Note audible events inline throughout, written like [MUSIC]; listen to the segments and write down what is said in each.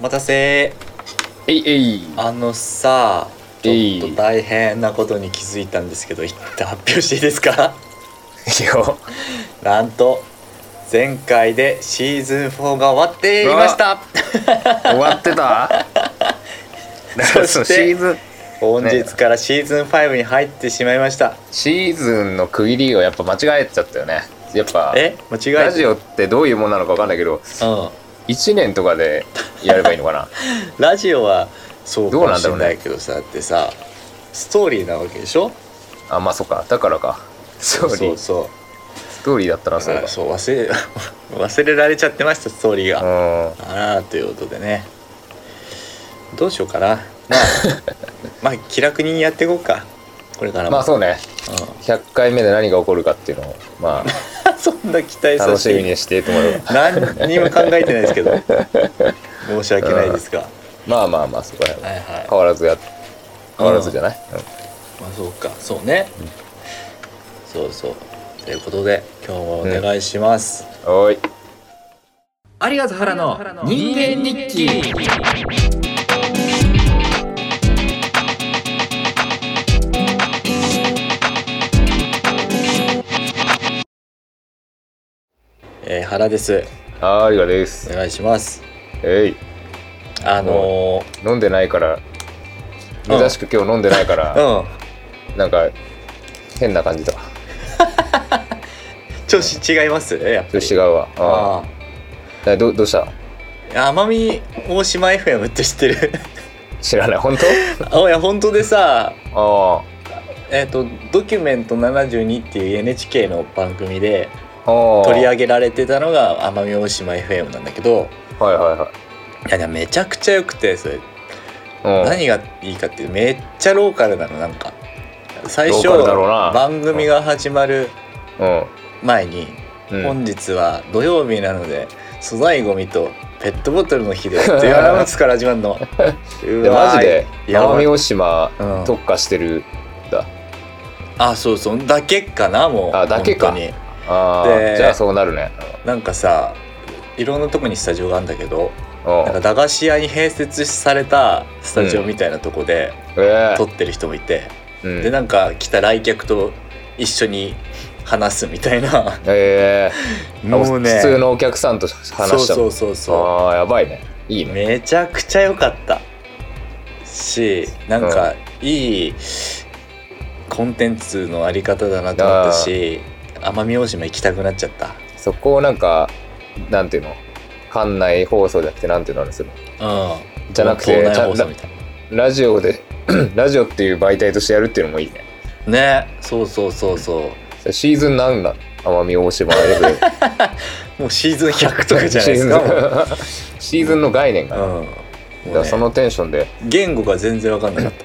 お待たせ。えいえい。あのさちょっと大変なことに気づいたんですけど一旦発表していいですか？いやなんと前回でシーズン4が終わっていました。終わってた？[LAUGHS] そしてシーズン。本日からシーズン5に入ってしまいました、シーズンの区切りをやっぱ間違えちゃったよね。やっぱえ？間違えラジオってどういうものなのか分かんないけどうん1年とかでやればいいのかな？[LAUGHS] ラジオはそうかどうもしれなんだろうねないけどさだってさストーリーなわけでしょ？あまあそっか。だからか。ストーリー。そうそう。ストーリーだったなそれがあそう忘れ [LAUGHS] 忘れられちゃってましたストーリーが、うん。あらということでね。どうしようかな。まあ [LAUGHS] まあ気楽にやっていこうかこれからも、まあそうね。う100回目で何が起こるかっていうのをまん、[LAUGHS] そんな期待あさせて。楽しみにしてと思う。何にも考えてないですけど。申し訳ないですが、まあまあまあそこら辺は。いはい。変わらずや変わらずじゃない、うん。まあそうか。そうね、そうそう。ということで今日もお願いします、おい。有賀原の人間日記えー、原です。あーありがです。お願いします。えい。あの飲んでないから。珍しく今日飲んでないかー、ら、うん。なんか変な感じだ [LAUGHS] 調子違います？やっぱり。違うわ。ああ。あどどうした？あ奄美大島 FM って知ってる？知らない。本 [LAUGHS] あいや本当でさ。当えっ、と「ドキュメント72」っていう NHK の番組であああ取り上げられてたのが奄美大島 FM なんだけどはいはいはい。いやいやめちゃくちゃ良くてそれ。うん。何がいいかっていうめっちゃローカルなのなんか。最初番組が始まるうん。前に、うん本日は土曜日なので粗大ごみとペットボトルの日でっていうアナウンスから始まるの。[LAUGHS] マジで？奄美大島うん。特化してるんだ。あそうそう。だけかなもう。あだけかであじゃあそうなるね。なんかさいろんなとこにスタジオがあるんだけどう。んなんか駄菓子屋に併設されたスタジオみたいなとこでえ撮ってる人もいて、えうん。でなんか来た来客と一緒に話すみたいな。ええ [LAUGHS] もうね。普通のお客さんと話したのそうそうそうそああやばいね。いいうね。めちゃくちゃ良かった。しなんかいいコンテンツのあり方だなと思ったし奄美大島行きたくなっちゃった。そこをなんかなんていうの？館内放送じゃなくてなんていうのあれでするうん。じゃなくてラジオで [CLEARS THROAT] ラジオっていう媒体としてやるっていうのもいいね。なね。そうそうそうそう。シーズン何なの？奄美大島 F [LAUGHS] もうシーズン100とかじゃないですか [LAUGHS] シーズンの概念が、うん。もうね。だからそのテンションで。言語が全然分かんなかった。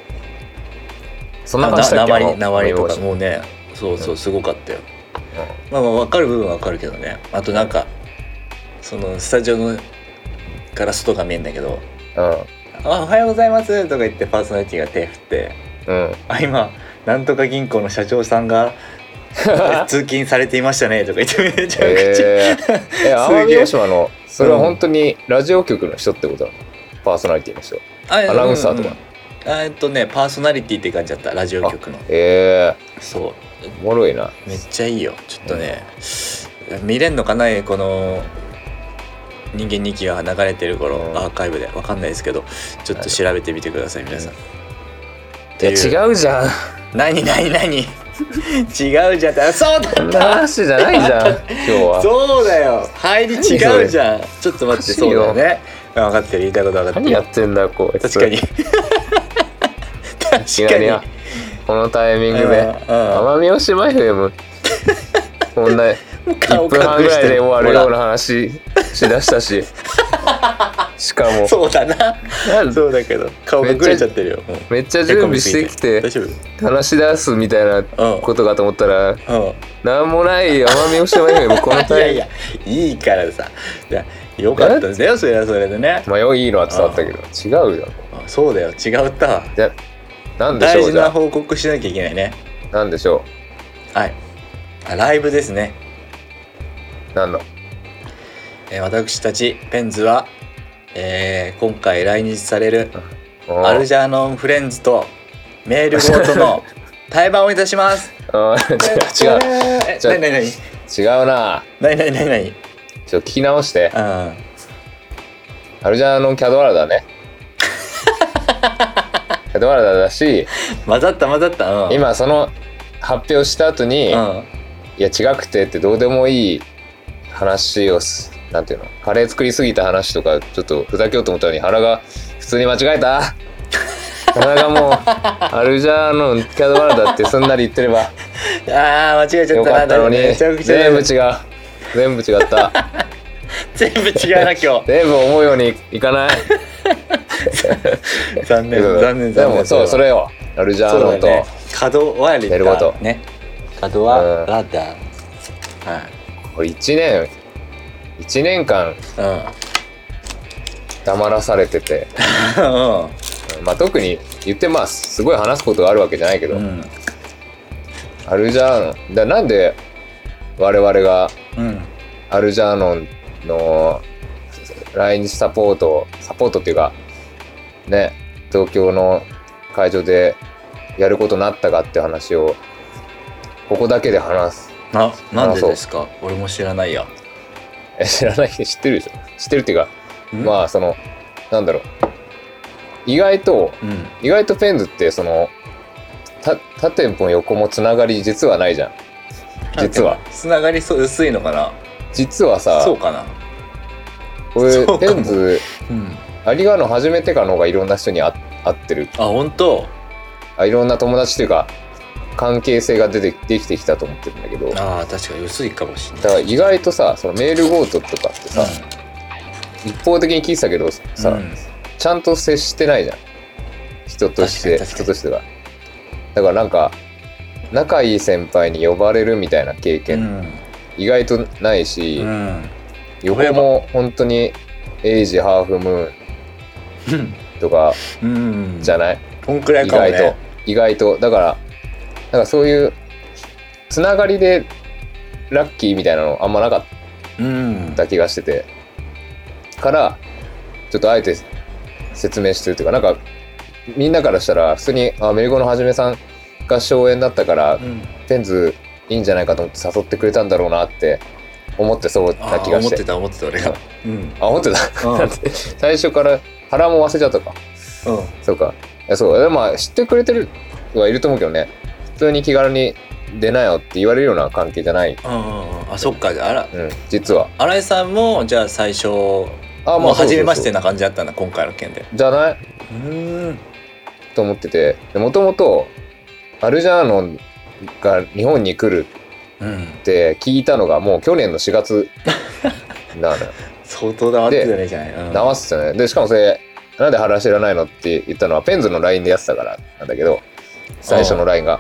そんな話したっけ？とか。もうねそうそうすごかったよ、まあまあ分かる部分は分かるけどね。あとなんかそのスタジオのから外が見えんだけどうん「あおはようございます」とか言ってパーソナリティが手振ってうん「あ今なんとか銀行の社長さんが [LAUGHS] 通勤されていましたね」とか言ってめちゃくちゃ、えー、え奄美大島のそれは本当にラジオ局の人ってことなの？パーソナリティの人。あアナウンサーとか、うんうんあえっとねパーソナリティって感じだったラジオ局の。え。そう。えおもろいな。めっちゃいいよ。ちょっとね、見れんのかなこの人間日記が流れてる頃、うん。アーカイブで。わかんないですけどちょっと調べてみてください皆さん、いや違うじゃん。何何何？[LAUGHS] 違うじゃんそうだそんな話じゃないじゃん今日は。そうだよ。入り違うじゃん。ちょっと待ってそうだよね。分かってる。言いたいこと分かってる。何やってんだよこいつ。確かにいきなりやこのタイミングで。奄美大島 FM こんな1分半ぐらいで。終わるような話しだしたし。しかも。そうだな。そうだけど。顔がぐれちゃってるよ。めっちゃ準備してきて話し出すみたいなうんことかと思ったらうん。なんもない奄美大島 FM [LAUGHS] このいタイミング。やいやいいからさ。いやよかったんだよそれはそれでね。まあよいいのは伝わったけど。違うよ。あそうだよ。違うったわ。じゃなんでし大事なょうじゃ報告しなきゃいけないね。あなんでしょはい。あライブですね。うなんの？えー私たちペンズはえー今回来日されるうん。アルジャーノンフレンズとメールゴートの [LAUGHS] 対バンをいたします。うん [LAUGHS] 違う。違う。え、ちょなになになに？違うな。なになになに？なにちょっと聞き直して。うん。アルジャーノンキャドワラだね [LAUGHS] ドワラダだし混ざった混ざった。うん。今その発表した後に、いうん。や違くてってどうでもいい話をすなんていうの？カレー作りすぎた話とかちょっとふざけようと思ったのに原が普通に間違えた [LAUGHS] 原がもうアルジャーノンキャドワラダってすんなり言ってれば [LAUGHS] あー、間違えちゃよったな。かったのに全部違う全部違った [LAUGHS] 全部違うな、今日。全部思うようにいかない [LAUGHS] 残念、残念、で。もそうそれよアルジャーノンと。角はリメルゴトね。角はラダ。はい。これ1年1年間うん。黙らされてて、[LAUGHS] まあ、特に言ってまあすごい話すことがあるわけじゃないけど、うん。アルジャーノンだなんで我々がうん。アルジャーノンの来日サポートサポートっていうかね東京の会場でやることになったかって話をここだけで話すな、なんでですか？俺も知らないや。え知らない人知ってるでしょ？知ってるっていうかまあそのなんだろう意外とうん。意外とペンズってそのた縦も横もつながり実はないじゃん実は。つながりそう、薄いのかな？実はさそうかな？これそうかもペンズうん。アリガーノ始めてからの方がいろんな人に会会ってる。あ、本当？あいろんな友達というか関係性が出てできてきたと思ってるんだけど。だかああ、確かに薄いかもしれない。ら意外とさそのメールゴートとかってさ、一方的に聞いてたけどさ、うん。ちゃんと接してないじゃん。人として人としてがだからなんか仲いい先輩に呼ばれるみたいな経う験、ん。意外とないし、うん。横も本当にエイジハーフムーンとかうん。じゃない、こんくらい意かもね。外と意外とだからだからそういうつながりでラッキーみたいなのあんまなかっうん。た気がしててからちょっとあえて説明してるっていうかなんかみんなからしたら普通にあメルゴのはじめさんが荘園だったからうん。ペンズいいんじゃないかと思って誘ってくれたんだろうなって思ってそうあな気がしてー思ってた、思ってた、俺が。うん。あ思ってた、[LAUGHS] 最初から腹も忘れちゃったかうん。そうかいやそうでもまあ知ってくれてる人はいると思うけどね普通に気軽に出なよって言われるような関係じゃない、うんうんうん。あ、そっか。じゃあ、あら、うん、実は新井さんも、じゃあ最初、あもう初めましてな感じだったんだ、今回の件で。じゃない？うん。と思っててもともとアルジャーノンが日本に来るうん。って聞いたのがもう去年の4月なのよ [LAUGHS] 相当黙ってたねじゃない。うん直すよねでしかもそれなんで腹知らないのって言ったのはペンズの LINE でやってたからなんだけど最初の LINE が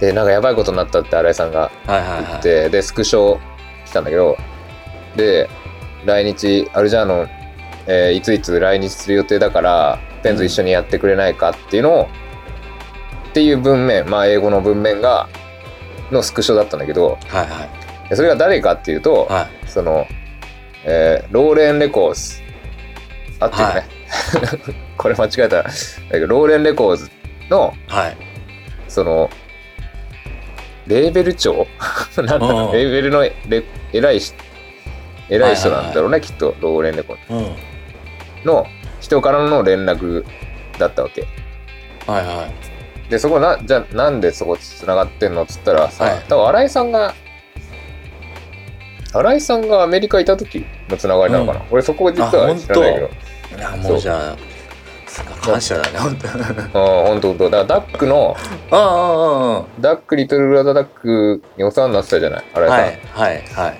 でなんかやばいことになったって新井さんがはいはい。ででスクショ来たんだけどで来日アルジャーノン、えーいついつ来日する予定だからペンズ一緒にやってくれないかっていうのを、っていう文面まあ英語の文面がのスクショだったんだけどはいはい。でそれが誰かっていうと、はい。その、えーローレン・レコーズ合ってるね、はい。[LAUGHS] これ間違えた。らローレン・レコーズのはい。そのレーベル長？[LAUGHS] なんだろうん。うレーベルのレ偉いし偉い人なんだろうね、きっとローレン・レコーうん。ズの人からの連絡だったわけ。はいはい。でそこなじゃあなんでそこつながってんの？っつったらさ、はい。多分新井さんが新井さんがアメリカいた時のつながりなのかな、俺そこ実は知らないけどいや、もうじゃあ、感謝だね、本当。ん本当本当。だからダックのああ、ああ、ダックリトルブラザーダックにお世話になってたじゃない新井さん、はいはいはい。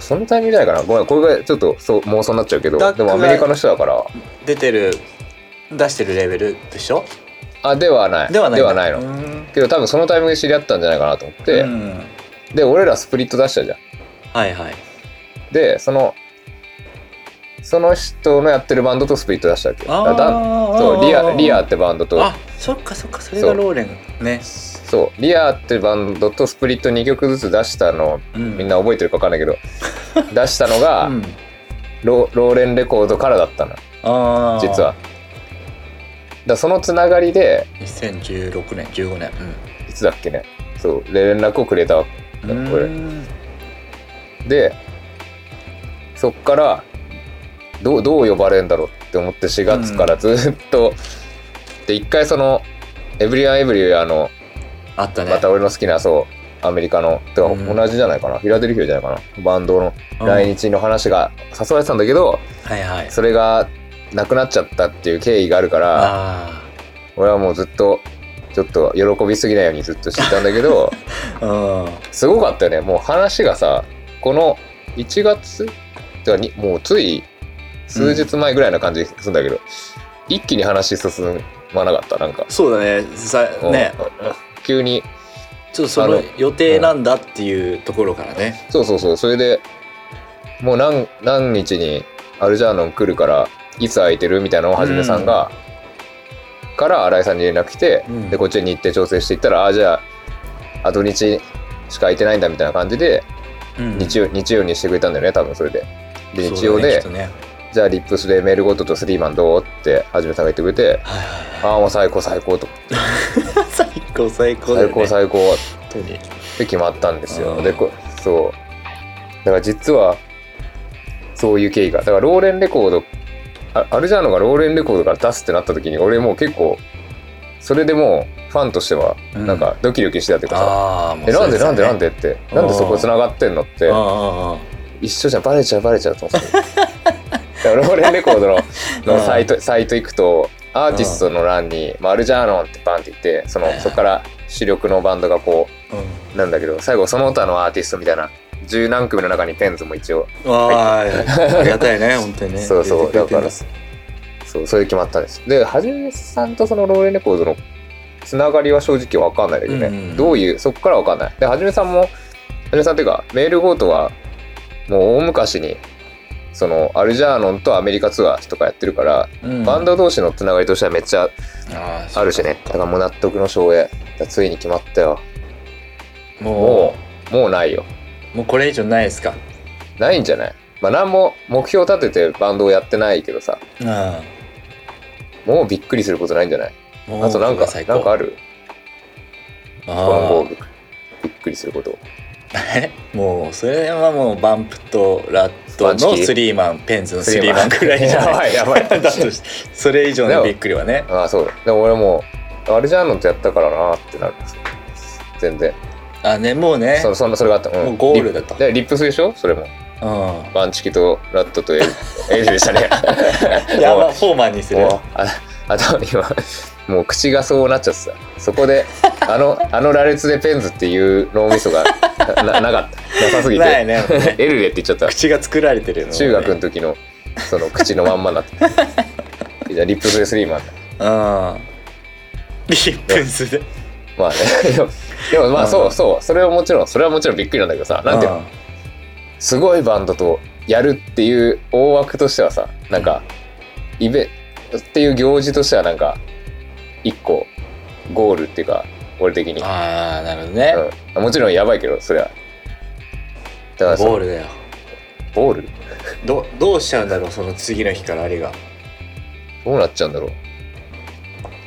そのタイミングじゃないかな。ごめんこれがちょっとそう妄想になっちゃうけどダックがでもアメリカの人だから。出てる、出してるレベルでしょ？あではない。ではないの、うん。けど多分そのタイミングで知り合ったんじゃないかなと思って、うん。で俺らスプリット出したじゃん。はいはい。でそのその人のやってるバンドとスプリット出したわけ？よだからだそうリアリアってバンドと。あ、そっかそっか、それがローレン。ね。そうリアってバンドとスプリット2曲ずつ出したのうん。みんな覚えてるか分かんないけど。出したのが、うん。ロローレンレコードからだったの。ああ実は。だそのつながりで2016年15年。いつだっけね。そう連絡をくれたわけ。うん。これうんでそっからどうどう呼ばれるんだろうって思って4月からずっと、で一回その「エブリアン・エブリア」のあったね。また俺の好きなそうアメリカのて同じじゃないかな、フィラデルフィアじゃないかな？バンドのうん。来日の話が誘われてたんだけど、はいはい。それがなくなっちゃったっていう経緯があるからあ俺はもうずっとちょっと喜びすぎないようにずっとしてたんだけどあ [LAUGHS] うん。すごかったよね。もう話がさこの1月てかにもうつい数日前ぐらいな感じするんだけど、一気に話進まなかったなんか、そうだね。さねうん。急にちょっとそあのの予定なんだっていうところからね。そうそうそう。それでもう何何日にアルジャーノン来るからいつ空いてるみたいなのをはじめさんが、から新井さんに連絡来て、うん。でこっちに日程調整していったらあじゃああ土日しか空いてないんだみたいな感じで、うん。日曜日曜にしてくれたんだよね多分それで。で日曜で、きっとねじゃあリップスでメールゴットとスリーマンどう？ってはじめさんが言ってくれてああもう最高最高と。はい最高最高だよ最ね高最高本当にで決まったんですよ。うんでこそう。だから実はそういう経緯がだからローレンレコードあアルジャーノがローレンレコードから出すってなった時に俺もう結構それでもうファンとしてはうん。なんかドキドキしてたっていうかさ、ああもうえなんでなんでなんででってなんでそこ繋がってんのって一緒じゃんバレちゃうバレちゃうと思ってローレンレコードの [LAUGHS] のサイトサイト行くとアーティストの欄に「マルジャーノン」ってバンって言ってそのそこから主力のバンドがこあうなんだけど最後その他のアーティストみたいな十何組の中にペンズも一応わあありがたいね [LAUGHS] 本当にね。そうそうだからそうそれで決まったんです。ではじめさんとそのローレンレコードのつながりは正直わかんないんだけどね、うんうんどういうそこからわかんない。ではじめさんもはじめさんっていうかメールゴートはもう大昔にそのアルジャーノンとアメリカツアーとかやってるから、うん。バンド同士のつながりとしてはめっちゃあるしね。だからもう納得の証明ついに決まったよ。ももうもうないよ。うもうこれ以上ないですか？ないんじゃない？まあ何も目標立ててバンドをやってないけどさ。うんもうびっくりすることないんじゃない？あとなんかなんかある？あ今後ーびっびっくりすること。え [LAUGHS] もうそれはもうバンプとラットのスリーマンペンズのスリーマン。くらいじゃやない？ば [LAUGHS] いやばい。だとしそれ以上のびっくりはね。ああそう。だでも俺もうアルジャーノンとやったからなってなる。んですよ全然。あねもうね。そそんなそれがあった、うん。もうゴールだとリでリップスでしょ？それも。うん。バンチキとラットとエルエルフでしたね。[LAUGHS] やばフォーマンにするあと今もう口がそうなっちゃってた。そこであの [LAUGHS] あの羅列でペンズっていう脳みそがななかった。なさすぎて。ないね。エルレって言っちゃった。口が作られてるの中学の時のその口のまんまになって。じゃあリップスでスリーマンだうん。リップスで。まあね。でもでもまあそううんそう。それはもちろんそれはもちろんびっくりなんだけどさなんていうの？すごいバンドとやるっていう大枠としてはさなんかイベっていう行事としてはなんか一個ゴールっていうか俺的に、ああなるほどね、うん、もちろんやばいけどそりゃだからさボールだよ。ボール？どどうしちゃうんだろうその次の日からあれが。どうなっちゃうんだろう？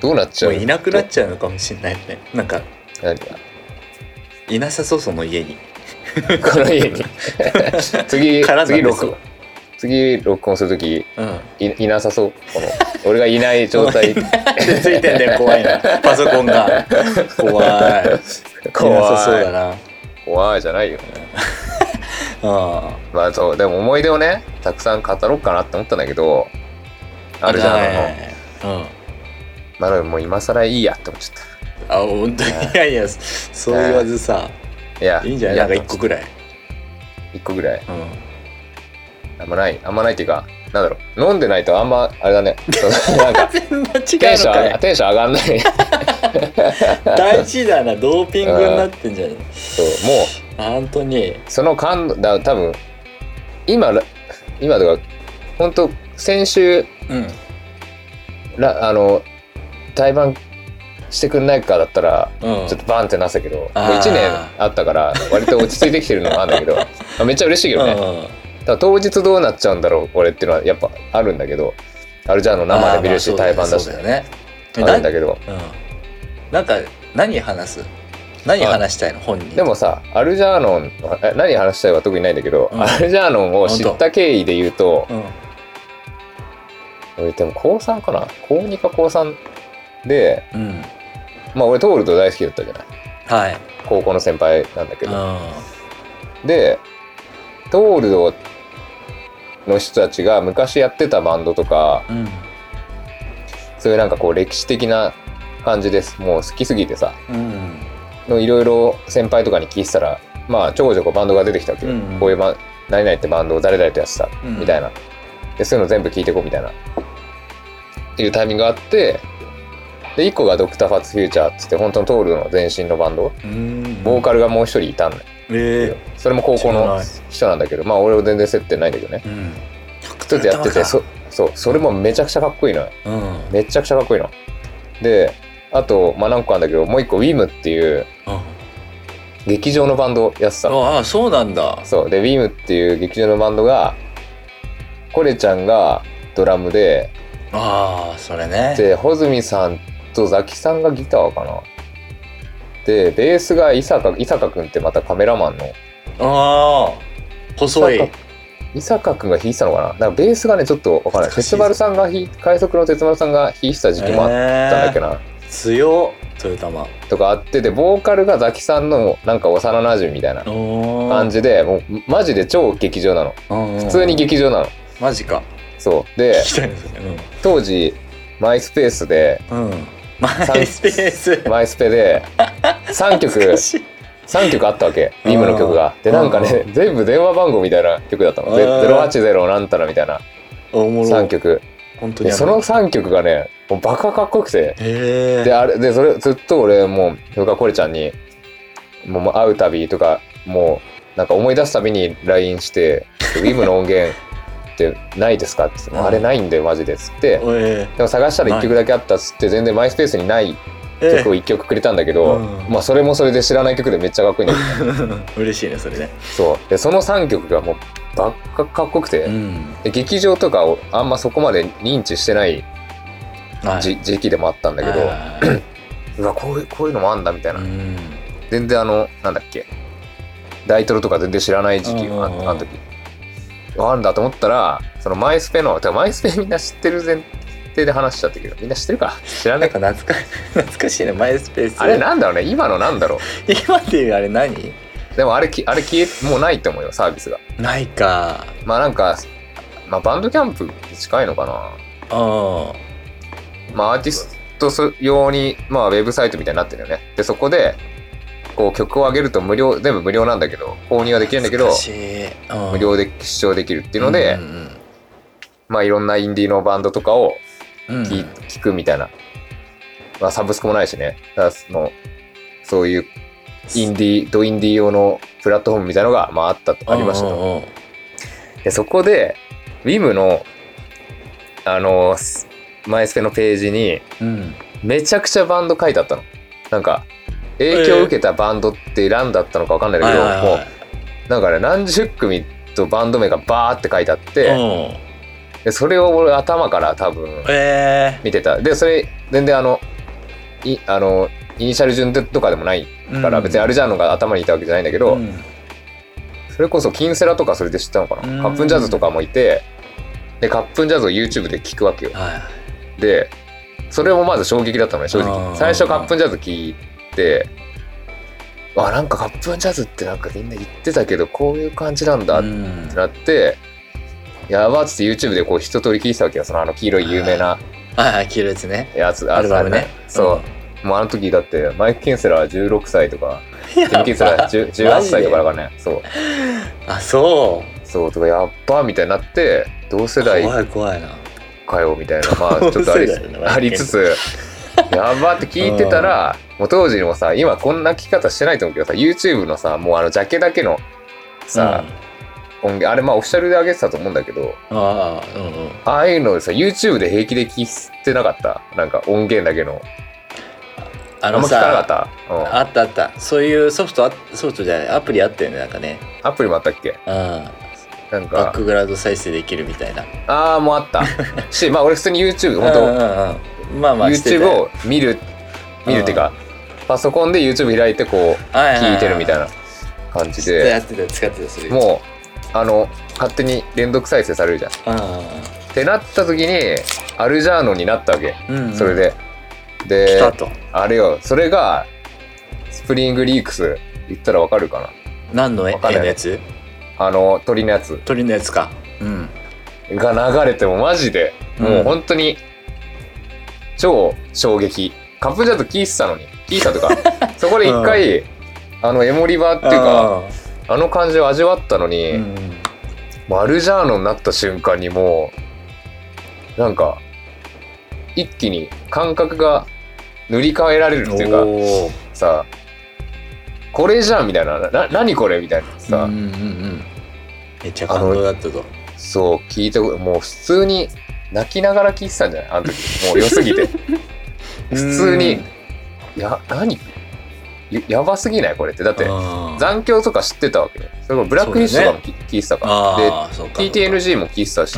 どうなっちゃう？もういなくなっちゃうのかもしれないね。なんか何が？いなさそうその家に。[LAUGHS] この家に。[LAUGHS] [LAUGHS] 次次録次録音するときうん。いいなさそうこの [LAUGHS] 俺がいない状態。で [LAUGHS] ついてんだよ怖いな。[LAUGHS] パソコンが。怖い。怖い。いなさそうだな。怖いじゃないよあまあそうでも思い出をねたくさん語ろうかなって思ったんだけどあるじゃんあの。うん。まあでももう今更いいやって思っちゃっあ本当に？いやいやそう言わずさ。たいやいいんじゃない？なんか一個ぐらい。一個ぐらい。うんあんまないあんまないっていうかなんだろう飲んでないとあんまあれだね。なんか [LAUGHS] テンションテンション上がんない。大事だなドーピングになってんじゃないそうもう本当に。その感動だ多分今ら今とか本当先週うん。らあの対バンしてくんないかだったらうん。ちょっとバンってなったけど、もうあー1年あったから割と落ち着いてきてるのもあるんだけど [LAUGHS] あめっちゃ嬉しいけどね、うんから当日どうなっちゃうんだろう俺っていうのはやっぱあるんだけどアルジャーノ生で見るし対バンだし。そうだよね。あるんだけど。うん。なんか何話す？何話したいの？本人。でもさアルジャーノンえ何話したいは特にないんだけど、うん。アルジャーノンを知った経緯で言うとうん。俺でも高3かな？高2か高3でうん。まあ俺トールド大好きだったじゃない？はい。高校の先輩なんだけど。うでトールドの人たちが昔やってたバンドとかんうん。そういうなんかこう歴史的な感じです。もう好きすぎてさ。うん。のいろいろ先輩とかに聞いてたらまあちょこちょこバンドが出てきたわけよ、うんこういうバン何々ってバンドを誰々とやってたうんみたいな、でそういうの全部聞いてこうみたいな。いうタイミングがあってで1個がドクターファッツフューチャーっつって本当のトールの前身のバンド。うん。ボーカルがもう一人いたんだよ、えそれも高校の人なんだけどまあ俺は全然接点ないんだけどね。えうん。ちょっとやっててそそう。それもめちゃくちゃかっこいいのよ。うん。めちゃくちゃかっこいいの。であとまあ何個あるんだけどもう一個 WIM っていううん。劇場のバンドやってたの。ああそうなんだ。そう。で WIM っていう劇場のバンドがコレちゃんがドラムでああそれね。で穂積さんとザキさんがギターかなでベースが伊坂伊坂君ってまたカメラマンの。ああ細い。伊坂君が弾いてたのかな？だからベースがねちょっとわからない。鉄丸さんが快速の鉄丸さんが弾いてた時期もあったんだっけな、強っ豊玉とかあってでボーカルがザキさんのなんか幼馴染みたいなお感じでもうマジで超劇場なの。普普通に劇場なの。マジか。そう。で聞きたいですね。当時マイスペースでうん。うんマイスペース。マイスペで [LAUGHS] 3曲。懐かしい。3曲あったわけ。ビームの曲が。でなんかね全部電話番号みたいな曲だったの。であー080なんたらみたいな。おもろ。3曲。本当にその3曲がねもうバカかっこよくて。であれでそれずっと俺もうそれからコレちゃんにもう会うたびとかもうなんか思い出すたびに LINE して「ウィムの音源 [LAUGHS] ってないですか?」って。あれないんでマジで」っつって。えでも探したら1曲だけあったっつって全然マイスペースにないえ曲を1曲くれたんだけど、うん。まあそれもそれで知らない曲でめっちゃかっこいいんだけど [LAUGHS] 嬉しいねそれね。そう。でその3曲がもうばっかかっこよくて、ん。で劇場とかをあんまそこまで認知してないじ、時期でもあったんだけど、[CLEARS THROAT] うわこういうこういうのもあんだみたいな、うん。全然あのなんだっけタイトルとか全然知らない時期ああの時。あんだと思ったらそのマイスペのマイスペみんな知ってる前提で話しちゃったけどみんな知ってるか？知らななんいか懐か [LAUGHS] 懐かしいねマイスペースあれなんだろうね？今のなんだろう？[LAUGHS] 今っていうあれ何？でもあれきあれ消えもうないと思うよサービスが。ないか。まあなんか、まあ、バンドキャンプに近いのかな？あまあアーティスト用に、まあ、ウェブサイトみたいになってるよね。でそこでこう曲を上げると無料全部無料なんだけど購入はできるんだけど懐かしい。うん。無料で視聴できるっていうので、うんまあいろんなインディーのバンドとかをうんうん聞,、聞くみたいな、まあ、サブスクもないしね。だそのそういうインディードインディー用のプラットフォームみたいのが、まあ、あったとありましたと。でそこで WIM のあのスマイスペのページにうん。めちゃくちゃバンド書いてあったの。なんか影響を受けたバンドって選んだったのか分かんないけど、はいはいはい。もうなんかね何十組とバンド名がバーって書いてあって、うんでそれを俺頭から多分え見てた。でそれ全然あのいあのイニシャル順とかでもないえから、別にアルジャーノが頭にいたわけじゃないんだけど、それこそキンセラとかそれで知ったのかな、うん。カップンジャズとかもいてでカップンジャズを YouTube で聞くわけよ。はいでそれもまず衝撃だったのね正あー直最初カップンジャズ聞いてあなんかカップンジャズってなんかみんな言ってたけどこういう感じなんだってうんなって、やばっつって YouTube でこう一通り聞いてたわけよそのあの黄色い有名な。はいはい黄色いやつね。やつアルバムね。そう、もうあの時だってマイク・キンセラー16歳とかうんジム・キンセラー10 18歳とかだからね。そう。あそそうとかやっばみたいになって同世う代怖い怖いな。かよみたいな。まあ [LAUGHS] ちょっとありありつつやばって聞いてたらもう当時もさ今こんな聞き方してないと思うけどさ YouTube のさもうあのジャケだけのさ、音源あれまあオフィシャルで上げてたと思うんだけどうんああうんうん。ああいうのさ YouTube で平気で聞いてなかった？なんか音源だけの。あのさあった？あったそういうソフトあソフトじゃないアプリあったよねなんかね。アプリもあったっけ？うん。なんか。バックグラウンド再生できるみたいな。ああもうあった。[LAUGHS] しまあ俺普通に YouTube 本うん当うんうん。まあまあ YouTube よを見る見るっていうかパソコンで YouTube 開いてこう聞いてるみたいな感じで。やってた使ってたそれ。もうあの勝手に連続再生されるじゃん。うんってなった時にアルジャーノンになったわけ。うんうん。それで。来であれよ。それがスプリングリークス言ったらわかるかな？何の絵のやつ？あの鳥のやつ。鳥のやつか。うん。が流れてもマジでもう本当に超衝撃。カップジャズ聞いてたのに。聞いたとか。[LAUGHS] そこで一回あのエモリバっていうかあの感じを味わったのに、うん。もうアルジャーノになった瞬間にもうなんか一気に感覚が塗り替えられるっていうかさこれじゃんみたいなな何これみたいなさ、うんうんうんめっちゃ感動だったとそう聞いたこともう普通に泣きながら聞いてたんじゃない？あの時。もう良すぎて。[LAUGHS] 普通にいや何？ややばすぎないこれって。だって残残響とか知ってたわけ。よそれもブラックフィッシュとかも聞聞いてたから、で TTNG も聞いてたし。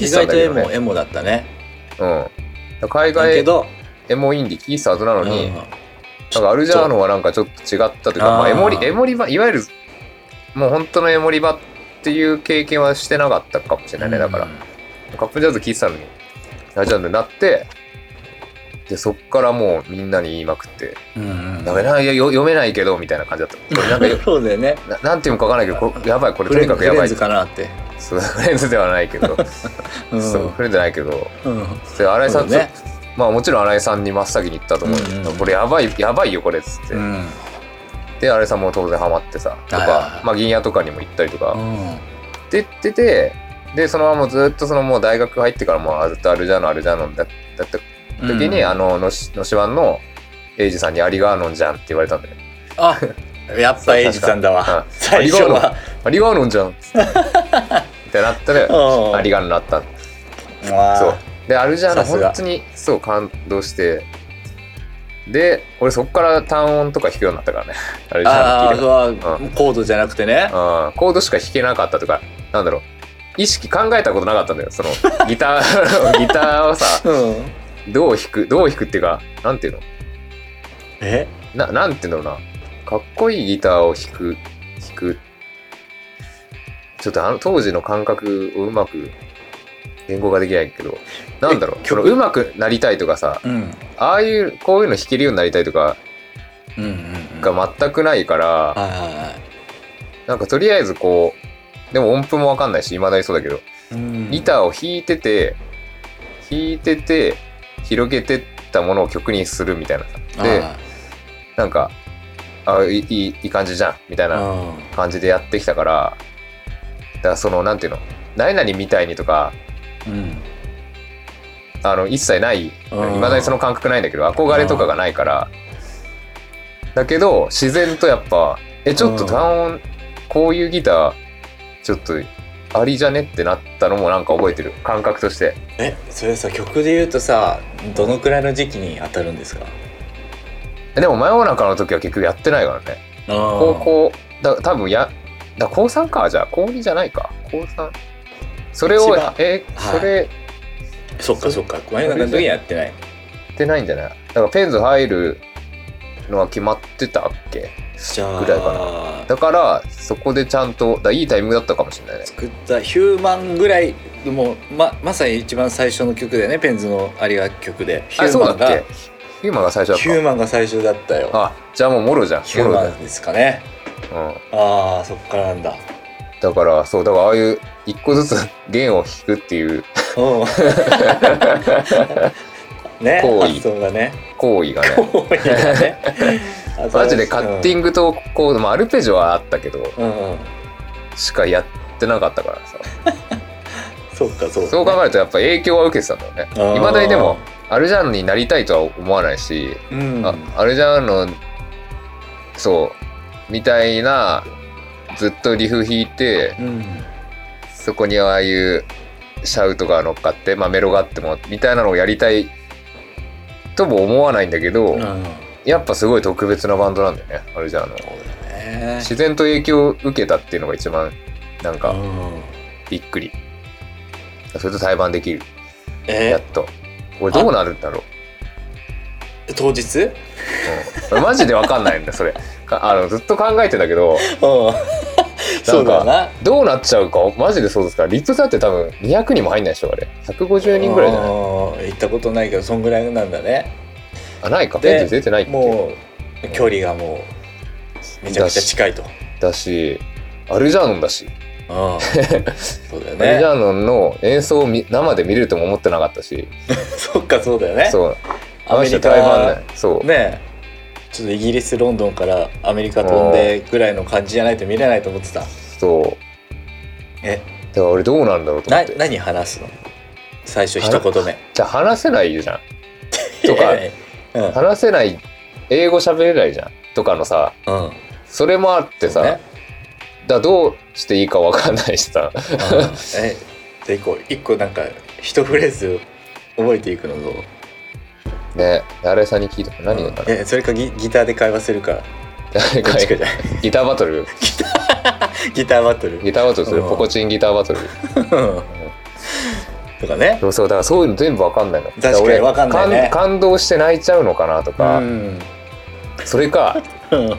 意外とエモエモだったね。うん、海外エモインディ聞いてたはずなのに、うんなんかアルジャーノンはなんかちょっと違ったというか、まあ、エモリエモリバいわゆるもう本当のエモリバっていう経験はしてなかったかもしれないね。だから、カップジャズ聞いてたのにアルジャーノンになってでそっからもうみんなに言いまくってうんうん「ダメないやよ読めないけど」みたいな感じだった。これなんかよ [LAUGHS] そうだよね。ななんていうのかわかんないけどこれやばいこれとにかくやばい。フレンズかなって。そうフレンズではないけど、うん。そうフレンズじゃないけど。うん。で新井さんね。まあもちろん新井さんに真っ先に言ったと思うよ、うんうんこれやばいやばいよこれっつって、うん。で新井さんも当然ハマってさとかまあ銀屋とかにも行ったりとか。うん。って言っててでそのままずっとそのもう大学入ってからもうずっとアルジャーノンアルジャーノンだだった時に、うん。あののしのしわんのエイジさんに「アリガーノンじゃん」って言われたんだよ。あやっぱエイジさんだわ。うん。最初は「アリガーノンじゃん」ってなったらうん。アリガーノンになったそう。でアルジャーノンさすが。本当にそう感動してで俺そっから単音とか弾くようになったからね。アルジャーノンあ聞いてからあそうコードじゃなくてね。うん。コードしか弾けなかったとかなんだろう。意識考えたことなかったんだよ。そのギター [LAUGHS] ギターをさうんどう弾くどう弾くっていうかなんていうの？え？ななんていうんだろうな。かっこいいギターを弾く弾く。ちょっとあの当時の感覚をうまく言語化できないけどなんだろう？えそのうまくなりたいとかさうん。ああいうこういうの弾けるようになりたいとかが全くないから、なんかとりあえずこうでも音符もわかんないし未だにそうだけどうん。ギターを弾いてて弾いてて広げてったものを曲にするみたいな。さであなんかあいいいい感じじゃんみたいな感じでやってきたからだからそのなんていうの？何々みたいにとかうん。あの一切ない。いうん。まだにその感覚ないんだけど憧れとかがないから。だけど自然とやっぱえちょっとうん。単音こういうギターちょっとありじゃねってなったのもなんか覚えてる。感覚として。えそれさ曲で言うとさどのくらいの時期に当たるんですか？でも真夜中の時は結局やってないからね。高高校だ多分やだ高3かじゃあ。高2じゃないか。高3それをえはい。それそっかそっか。真夜中の時にはやってない。やってないんじゃない？だからペンズ入るのは決まってたっけ？じゃあぐらいかだからそこでちゃんとだいいタイミングだったかもしれないね。作ったヒューマンぐらいもうままさに一番最初の曲だよねペンズのありが曲で。ヒューマンがヒューマンが最初だっヒューマンが最初だったよ。たあじゃあもうもろじゃんヒューマンで。すかね。うん、ああそっからなんだ。だからそうだからああいう一個ずつ [LAUGHS] 弦を弾くっていう。う。ん [LAUGHS] ね行為。ね。行為がね。行為がねマジでカッティングとこう、まあ、アルペジオはあったけどうんうんうんしかやってなかったからさ。そっかそうそう考えるとやっぱ影響は受けてたんだよね。いまだにでもアルジャーノンになりたいとは思わないし、うん。あアルジャーノンそうみたいなずっとリフ弾いてうん。そこにああいうシャウトが乗っかって、まあ、メロがあってもみたいなのをやりたいとも思わないんだけど、うんやっぱすごい特別なバンドなんだよね。アルジャーノね。自然と影響を受けたっていうのが一番なんかうん。びっくり。それと対バンできる。やえっと。これどうなるんだろう。当日？うん、マジでわかんないんだそれ。かあのずっと考えてたけど。うん。そうだよな。どうなっちゃうか？マジでそうですか？らリップだって多分200人も入んないでしょあれ。150人ぐらいじゃない？い行ったことないけどそんぐらいなんだねあないか。でペンズ出てないもう距離がもうめちゃくちゃ近いと、だしアルジャーノンだし、うん、そうだよアルジャねーノンの演奏を見生で見れるとも思ってなかったし。[LAUGHS] そっかそうだよね。そう。アメリカマジで対バンねそう。ねちょっとイギリスロンドンからアメリカ飛んでぐらいの感じじゃないと見れないと思ってた。そう。え？だから俺どうなんだろうと思って。な何話すの？最初一言目。じゃあ話せないじゃん。とか [LAUGHS] うん。話せない英語喋れないじゃんとかのさうん。うんそれもあってさ、そうね。だからどうしていいか分かんないしさ。えじゃあ一個一個なんか一フレーズ覚えていくのどう？ねあれさんに聞いた何がかな、えそれかギギターで会話するか。誰かどっちかじゃないギターバトル。[LAUGHS] ギターバトル。ギターバトルする。うん。ポコチンギターバトル [LAUGHS] とかねそうそうだからそういうの全部分かんないの。確かにだら俺分かんないね。感感動して泣いちゃうのかなとか、うん。それかうん。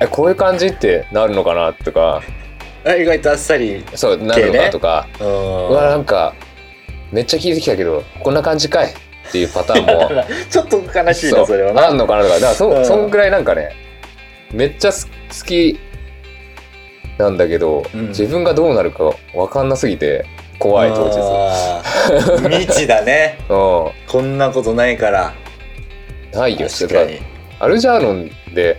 えこういう感じってなるのかなとか。あ意外とあっさりそうなるのかとか、ううわなんかめっちゃ聞いてきたけどこんな感じかい。っていうパターンも。[LAUGHS] ちょっと悲しいなそれはな。あんのかなとか。だからそ,、うん。そんぐらいなんかねめっちゃす好きなんだけど、うん。自分がどうなるか分かんなすぎて怖い当日未知だね。[LAUGHS] う。こんなことないから。んないよ確かに。アルジャーノンで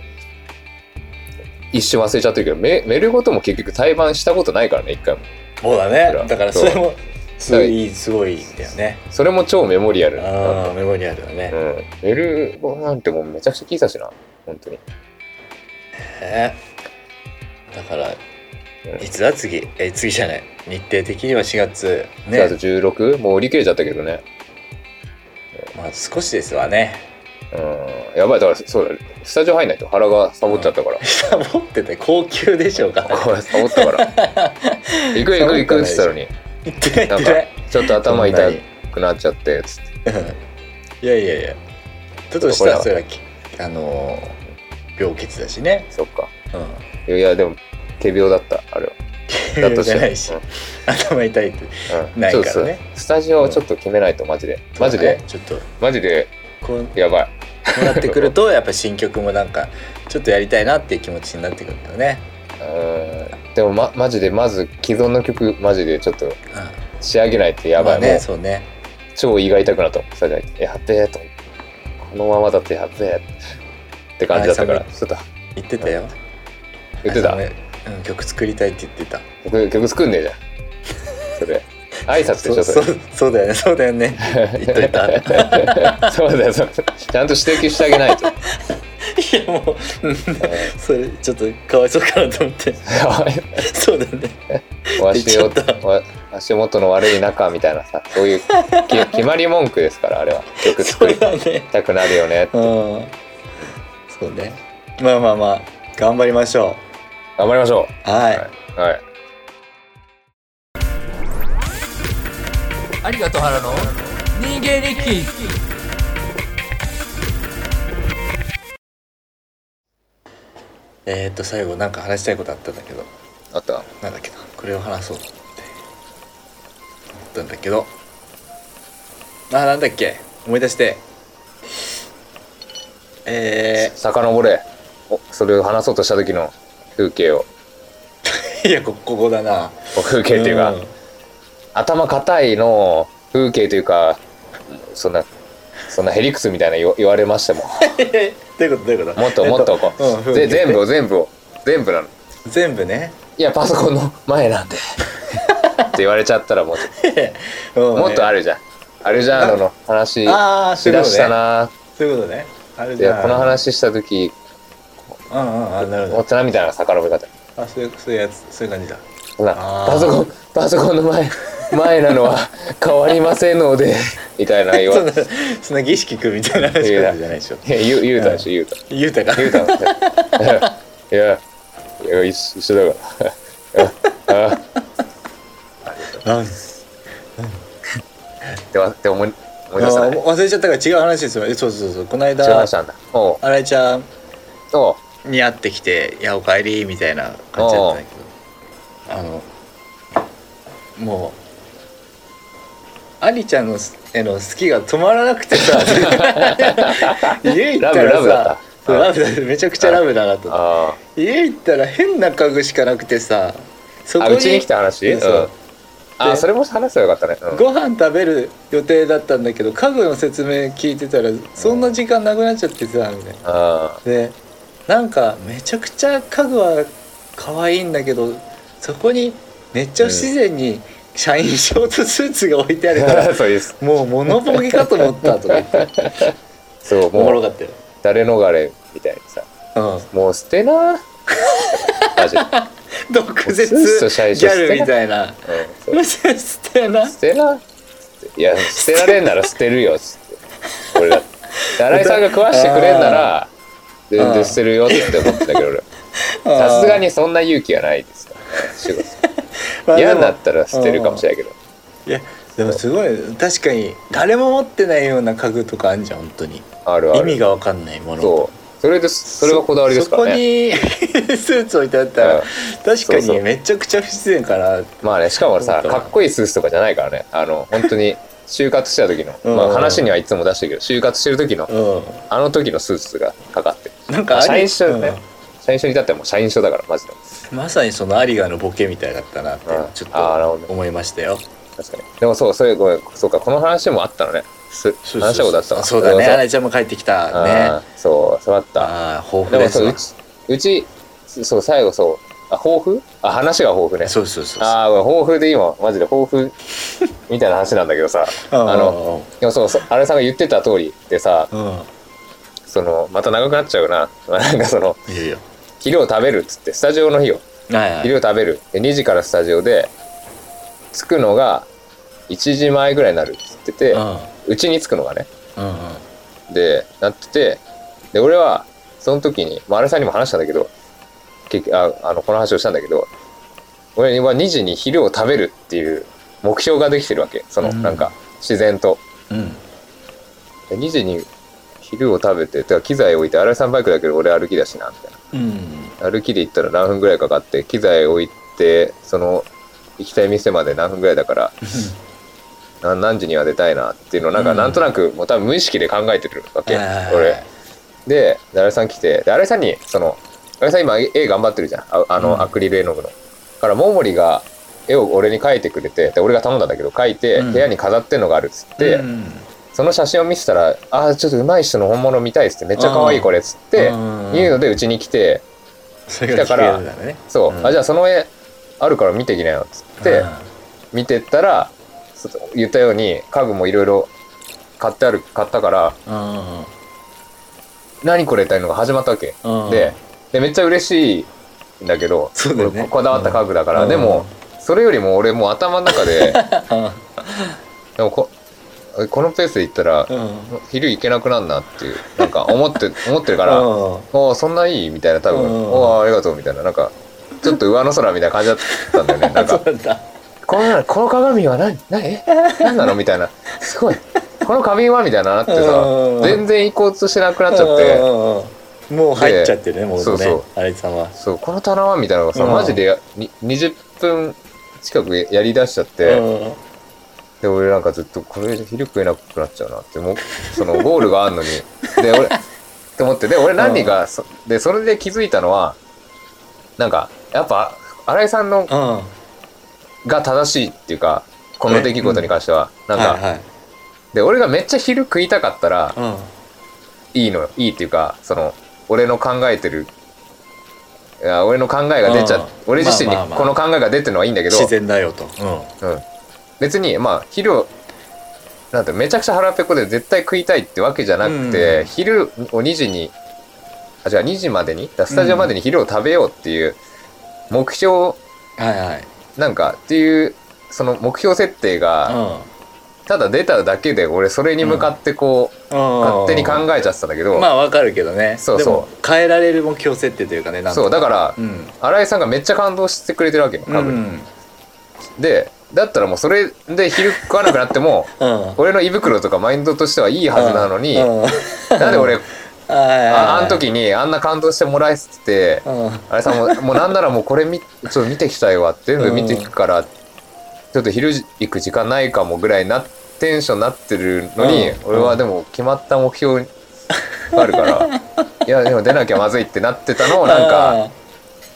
一瞬忘れちゃってるけどメメルゴとも結局対バンしたことないからね一回も。そうだね。だからそれもすごいすごいんだよね。それも超メモリアル。ああメモリアルだね。うん、メルゴなんてもうめちゃくちゃ聞いたしな本当に。えだからうんいつだ次え次じゃない。日程的には4月。ね、あとね16もう売り切れちゃったけどね。まあ少しですわね。うん。やばいだからそうだ。スタジオ入んないと。腹がサボっちゃったから、[LAUGHS] サボってて高級でしょうかこれサボったから。[LAUGHS] 行く行く行くっつったのに。言ってなちょっと頭痛くなっちゃってつって。う [LAUGHS] んいやいやいや。だとしたらそれはきあのー病欠だしね。そっか。うん。いやでも仮病だったあれは。だとしてじゃないし頭痛いってうん。ないからね。スタジオをちょっと決めないとマジで。マジで。ちょっと。マジで。こうこやばい。うなってくるとやっぱ新曲もなんかちょっとやりたいなっていう気持ちになってくるんだよね。うん。でもまマジでまず既存の曲マジでちょっとうん。仕上げないとやばい、まあねそうね。超胃が痛くなった。スタジオ入ってやっべえと。このままだってやっべえって。感じだったから。あちょっと。言ってたよ。言ってたうねうん曲作りたいって言ってた。曲曲作んねえじゃん。それ。挨拶でしょそれそうそうそうだよねそうだよね。[LAUGHS] 言っといた。[LAUGHS] そうだよそう。ちゃんと指摘してあげないと。いやもううんそれちょっとかわいそうかなと思って。[LAUGHS] そうだね。わしをちゃったわ足元の悪い仲みたいなさそういうき決まり文句ですからあれは。曲そう作りたくなるよねうん。そうね。まあまあまあ頑張りましょ頑張りましょう。はい、うはい。有賀と原の人間日記。えー、っと最後なんか話したいことあったんだけど。あった？なんだっけな。これを話そうって思ったんだけど。あなんだっけ？思い出して。え遡れ。おそれを話そうとした時の風景を。ー、[LAUGHS] いやこここだな。風景っていうか、ん。頭硬いの風景というかそんなそんなヘリクスみたいな言わ言われましても [LAUGHS] どういうことどういうこと？もっともっとこう、うん風景。で全部を全部を全部なの。全部ね。いやパソコンの前なんで。って言われちゃったらもうちょっと。[LAUGHS] もっとあるるじゃん。アルジャーノの話ああしだしたな。そういうことね。あるいじゃん。やこの話した時うんうんあなるほ大人みたいな遡り方ど。あそういうそういうやつそういう感じだ。そんなあー。パソコンパソコンの前前なのは変わりませんので [LAUGHS] みたいな言わそんなそんな儀式くみたいな話じゃないでしょ。いや言う言うたでしょ言うた。言うたか。言うたの。[LAUGHS] いやいや一緒だから。[LAUGHS] ああ。なんってわって思い思い出したねあ忘れちゃったから違う話ですよ。えそうそうそう。この違う間話なんだ。おう。新井ちゃん。おうに会ってきて「いやおかえり」みたいな感じだったんだけどあのもうアリちゃんのへの好きが止まらなくてさ [LAUGHS] 家行ったらラブラブだった。さラブだめちゃくちゃラブだなとあ家行ったら変な家具しかなくてさそーあうちに来た話？そう。うん。あでそれも話せばよかったね。うん。ご飯食べる予定だったんだけど家具の説明聞いてたらそんな時間なくなっちゃってさみたいな。あでなんかめちゃくちゃ家具は可愛いんだけどそこにめっちゃ不自然に社員ショートスーツが置いてあるから、ー [LAUGHS] そうです。もう物ボケかと思ったとか言って。そうおもろかったよ、誰逃れみたいにさ。うん、もう捨てな。マジで。毒舌ギャルみたいな。[LAUGHS] 捨てな。捨てな。いや捨てられんなら捨てるよつって。俺だって。新井さんが食わしてくれんなら全然捨てるよって思ってたけど俺。[LAUGHS] さすがにそんな勇気はないですからね嫌になったら捨てるかもしれないけど。いやでもすごい。確かに誰も持ってないような家具とかあんじゃん本当に。あるある。意味が分かんないもの。そう。それですそれがこだわりですから。ねそこに [LAUGHS] スーツ置いてあったら、うん。確かにめちゃくちゃ不自然かなまあねしかもさかっこいいスーツとかじゃないからね。あの本当に就活した時の、うん。まあ話にはいつも出してるけど就活してる時のうあの時のスーツがかかって。なんか社員証ね、社員証に至ってはもう社員証だからマジで。うんまさにそのアリガのボケみたいだったなってうん。ちょっと思いましたよ。確かに。でもそうそういうごめんそうかこの話もあったのね。す話したことあったわ。そうだね。アライちゃんも帰ってきたね。そうそうあった。ああ豊富ですわ。そううちうちそう最後そうあ豊富？あ話が豊富ね。そうそうそうそう。ああ豊富で今マジで豊富みたいな話なんだけどさ。あのでもそうそう新井さんが言ってた通りでさそのまた長くなっちゃうな。ま [LAUGHS] あなんかそのいやいや。昼を食べるっつってスタジオの日を。はいはい。昼を食べる。で2時からスタジオで着くのが1時前ぐらいになるっつっててうちに着くのがね。うんうん。でなっててで俺はその時に、まあ、あれさんにも話したんだけど結局ああのこの話をしたんだけど俺は2時に昼を食べるっていう目標ができてるわけ。その、うん。なんか自然と。うん。で2時に昼を食べててか機材置いて新井さんバイクだけど俺歩きだしなみたいうん。な歩きで行ったら何分ぐらいかかって機材置いてその行きたい店まで何分ぐらいだからな何時には出たいなっていうのをなんかうん。なんとなくもう多分無意識で考えてるわけ、俺。でで新井さん来てで新井さんにその新井さん今絵絵頑張ってるじゃん。ああの、うん。アクリル絵の具の。だからモーモリが絵を俺に描いてくれてで俺が頼んだんだけど描いてうん。部屋に飾ってんのがあるっつって、うん。その写真を見せたら「ああちょっと上手い人の本物見たい」っつって「めっちゃ可愛いこれ」っつってうん。言うのでうちに来てそれが聞けるんだね。そう、うん。あじゃあその絵あるから見てきなよっつって見てったらそ言ったように家具もいろいろ買ってある買ったからうん。うん「何これ?」っていうのが始まったわけ、うん。ででめっちゃ嬉しいんだけどそうだよね。ここだわった家具だから、うん。でもそれよりも俺もう頭の中で [LAUGHS] でもここのペースでいったら、うん。昼行けなくなるなっていうなんか思って [LAUGHS] 思ってるから「うん。おーそんないい?」みたいな多分「うん。おーありがとう」みたいな。なんかちょっと上の空みたいな感じだったんだよね。なんか [LAUGHS] そうだ。このこの鏡は何何え何なのみたいな。すごい。この花瓶はみたいななってさうん。全然行こうとしなくなっちゃってもう入っちゃってるねもうねそう。そう新井さんは。そうこの棚はみたいなのがさうん。マジでやに20分近くやりだしちゃってうん。で俺なんかずっとこれ以上昼食えなくなっちゃうなってもう。そのゴールがあんのに。[LAUGHS] で俺って思って。で俺何かそでそれで気づいたのはなんかやっぱ新井さんのうん。が正しいっていうかこの出来事に関しては、なんか、はいはい。で俺がめっちゃ昼食いたかったらうん。いいのよ。いいっていうかその俺の考えてる。いや俺の考えが出ちゃ、うん。俺自身にこの考えが出てるのはいいんだけど、自然だよと。うん、別にまあ昼をなんてめちゃくちゃ腹ペコで絶対食いたいってわけじゃなくて、うん。昼を2時にあじゃあ2時までにだスタジオまでに昼を食べようっていう目標はいはい。なんかっていうその目標設定がうんただ出ただけで俺それに向かってこう、勝手に考えちゃってたんだけど、まあわかるけどね。そうそう。変えられる目標設定というかねそうだから、うん。新井さんがめっちゃ感動してくれてるわけよ多分、うんでだったらもうそれで昼食わなくなってもうん。俺の胃袋とかマインドとしてはいいはずなのに、なんで俺 [LAUGHS] あああの時にあんな感動してもらえてて、うん。あれさもうもうなんならもうこれ見ちょっと見てきたいわって全部見てきくから、ちょっと昼行く時間ないかもぐらいなテンションになってるのに、うん。俺はでも決まった目標があるから、いやでも出なきゃまずいってなってたのをなんか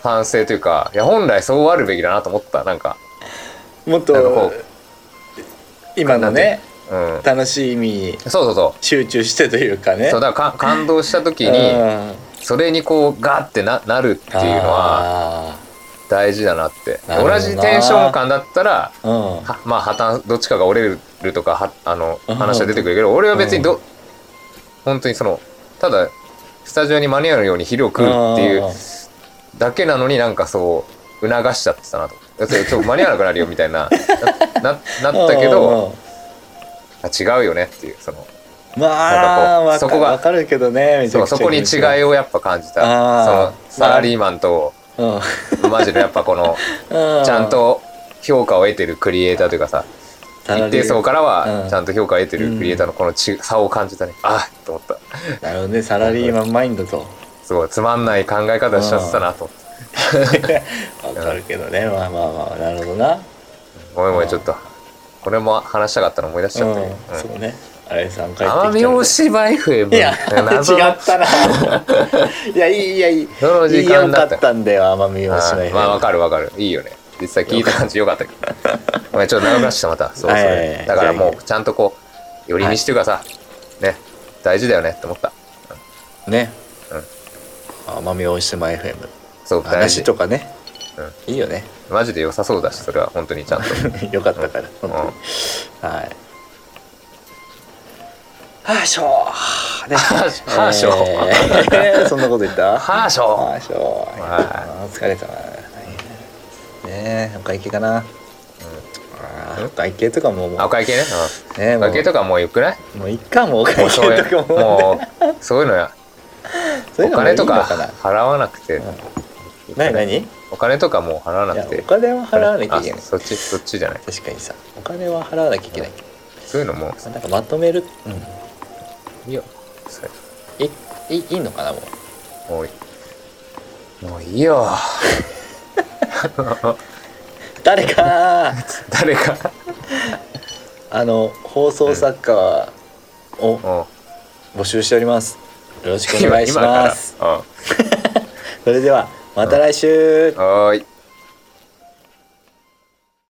反省というかいや本来そうあるべきだなと思った。なんかもっと今のねうん。楽しみにそうそうそう。集中してというかね。そうだからか感動した時にうん。それにこうガーってななるっていうのはあ大事だなって。同じテンション感だったらーうん。はまあ破綻どっちかが折れるとかはあのうん。話は出てくるけど俺は別にど本当にそのただスタジオに間に合うように昼を食うっていうだけなのになんかそう促しちゃってたなと。だって [LAUGHS] ちょっと間に合わなくなるよみたいなな [LAUGHS] ななったけどあ違うよねっていうそのまあなんかこうわかそこがわかるけどねそうそこに違いをやっぱ感じた。そのサラリーマンとうん。マジでやっぱこのうん。ちゃんと評価を得てるクリエイターというかさ一定層からうん。はちゃんと評価を得てるクリエイターのこのち差を感じたね。あっと思った。なるほどね。サラリーマンマインドと。すごいつまんない考え方しちゃってたなと思ってわかるけどね。まあまあまあなるほどな。ごめんごめんちょっと。これも話したかったの思い出しちゃったねうん。そうねあれさん帰ってきた奄美大島 FM いや謎。の違ったな。[LAUGHS] いやいいいやいい。どの時間だった？いいよかったんだよ奄美大島あーまあわかるわかる。いいよね。実際聞いた感じよかったけど。ごめんちょっと長くなっちゃったまた。そうそはいはいはい。れだからもうちゃんとこう寄り道ってい。うかさね。大事だよねって思った。ね。うん。奄美大島 FM そう大話事とかね。いいよね。マジで良さそうだしそれは本当にちゃんと。[LAUGHS] よかったからうん。本当に。はいはあしょー。ねはあしょえー。そんなこと言った？はあしょはあしょー。はあー疲れたなねえお会計かな？お会計とかもお会計ね？ねお会計とかもうよくない？もういっかもうお会計とかも。もうそういうのやおそういうのもいい金とか払わなくて。何何？いお金とかもう払わなやくて。お金は払わなきゃいけない。あそっちそっちじゃない。確かにさお金は払わなきゃいけない。そういうのも。なんかまとめる？うんいいよそれいいいいいのかなもう。もうい。いもういいよ。[LAUGHS] 誰か [LAUGHS] 誰か。あの放送作家をも募集しております。よろしうくお願いします。今から。[LAUGHS] それではまた来週。うんはーい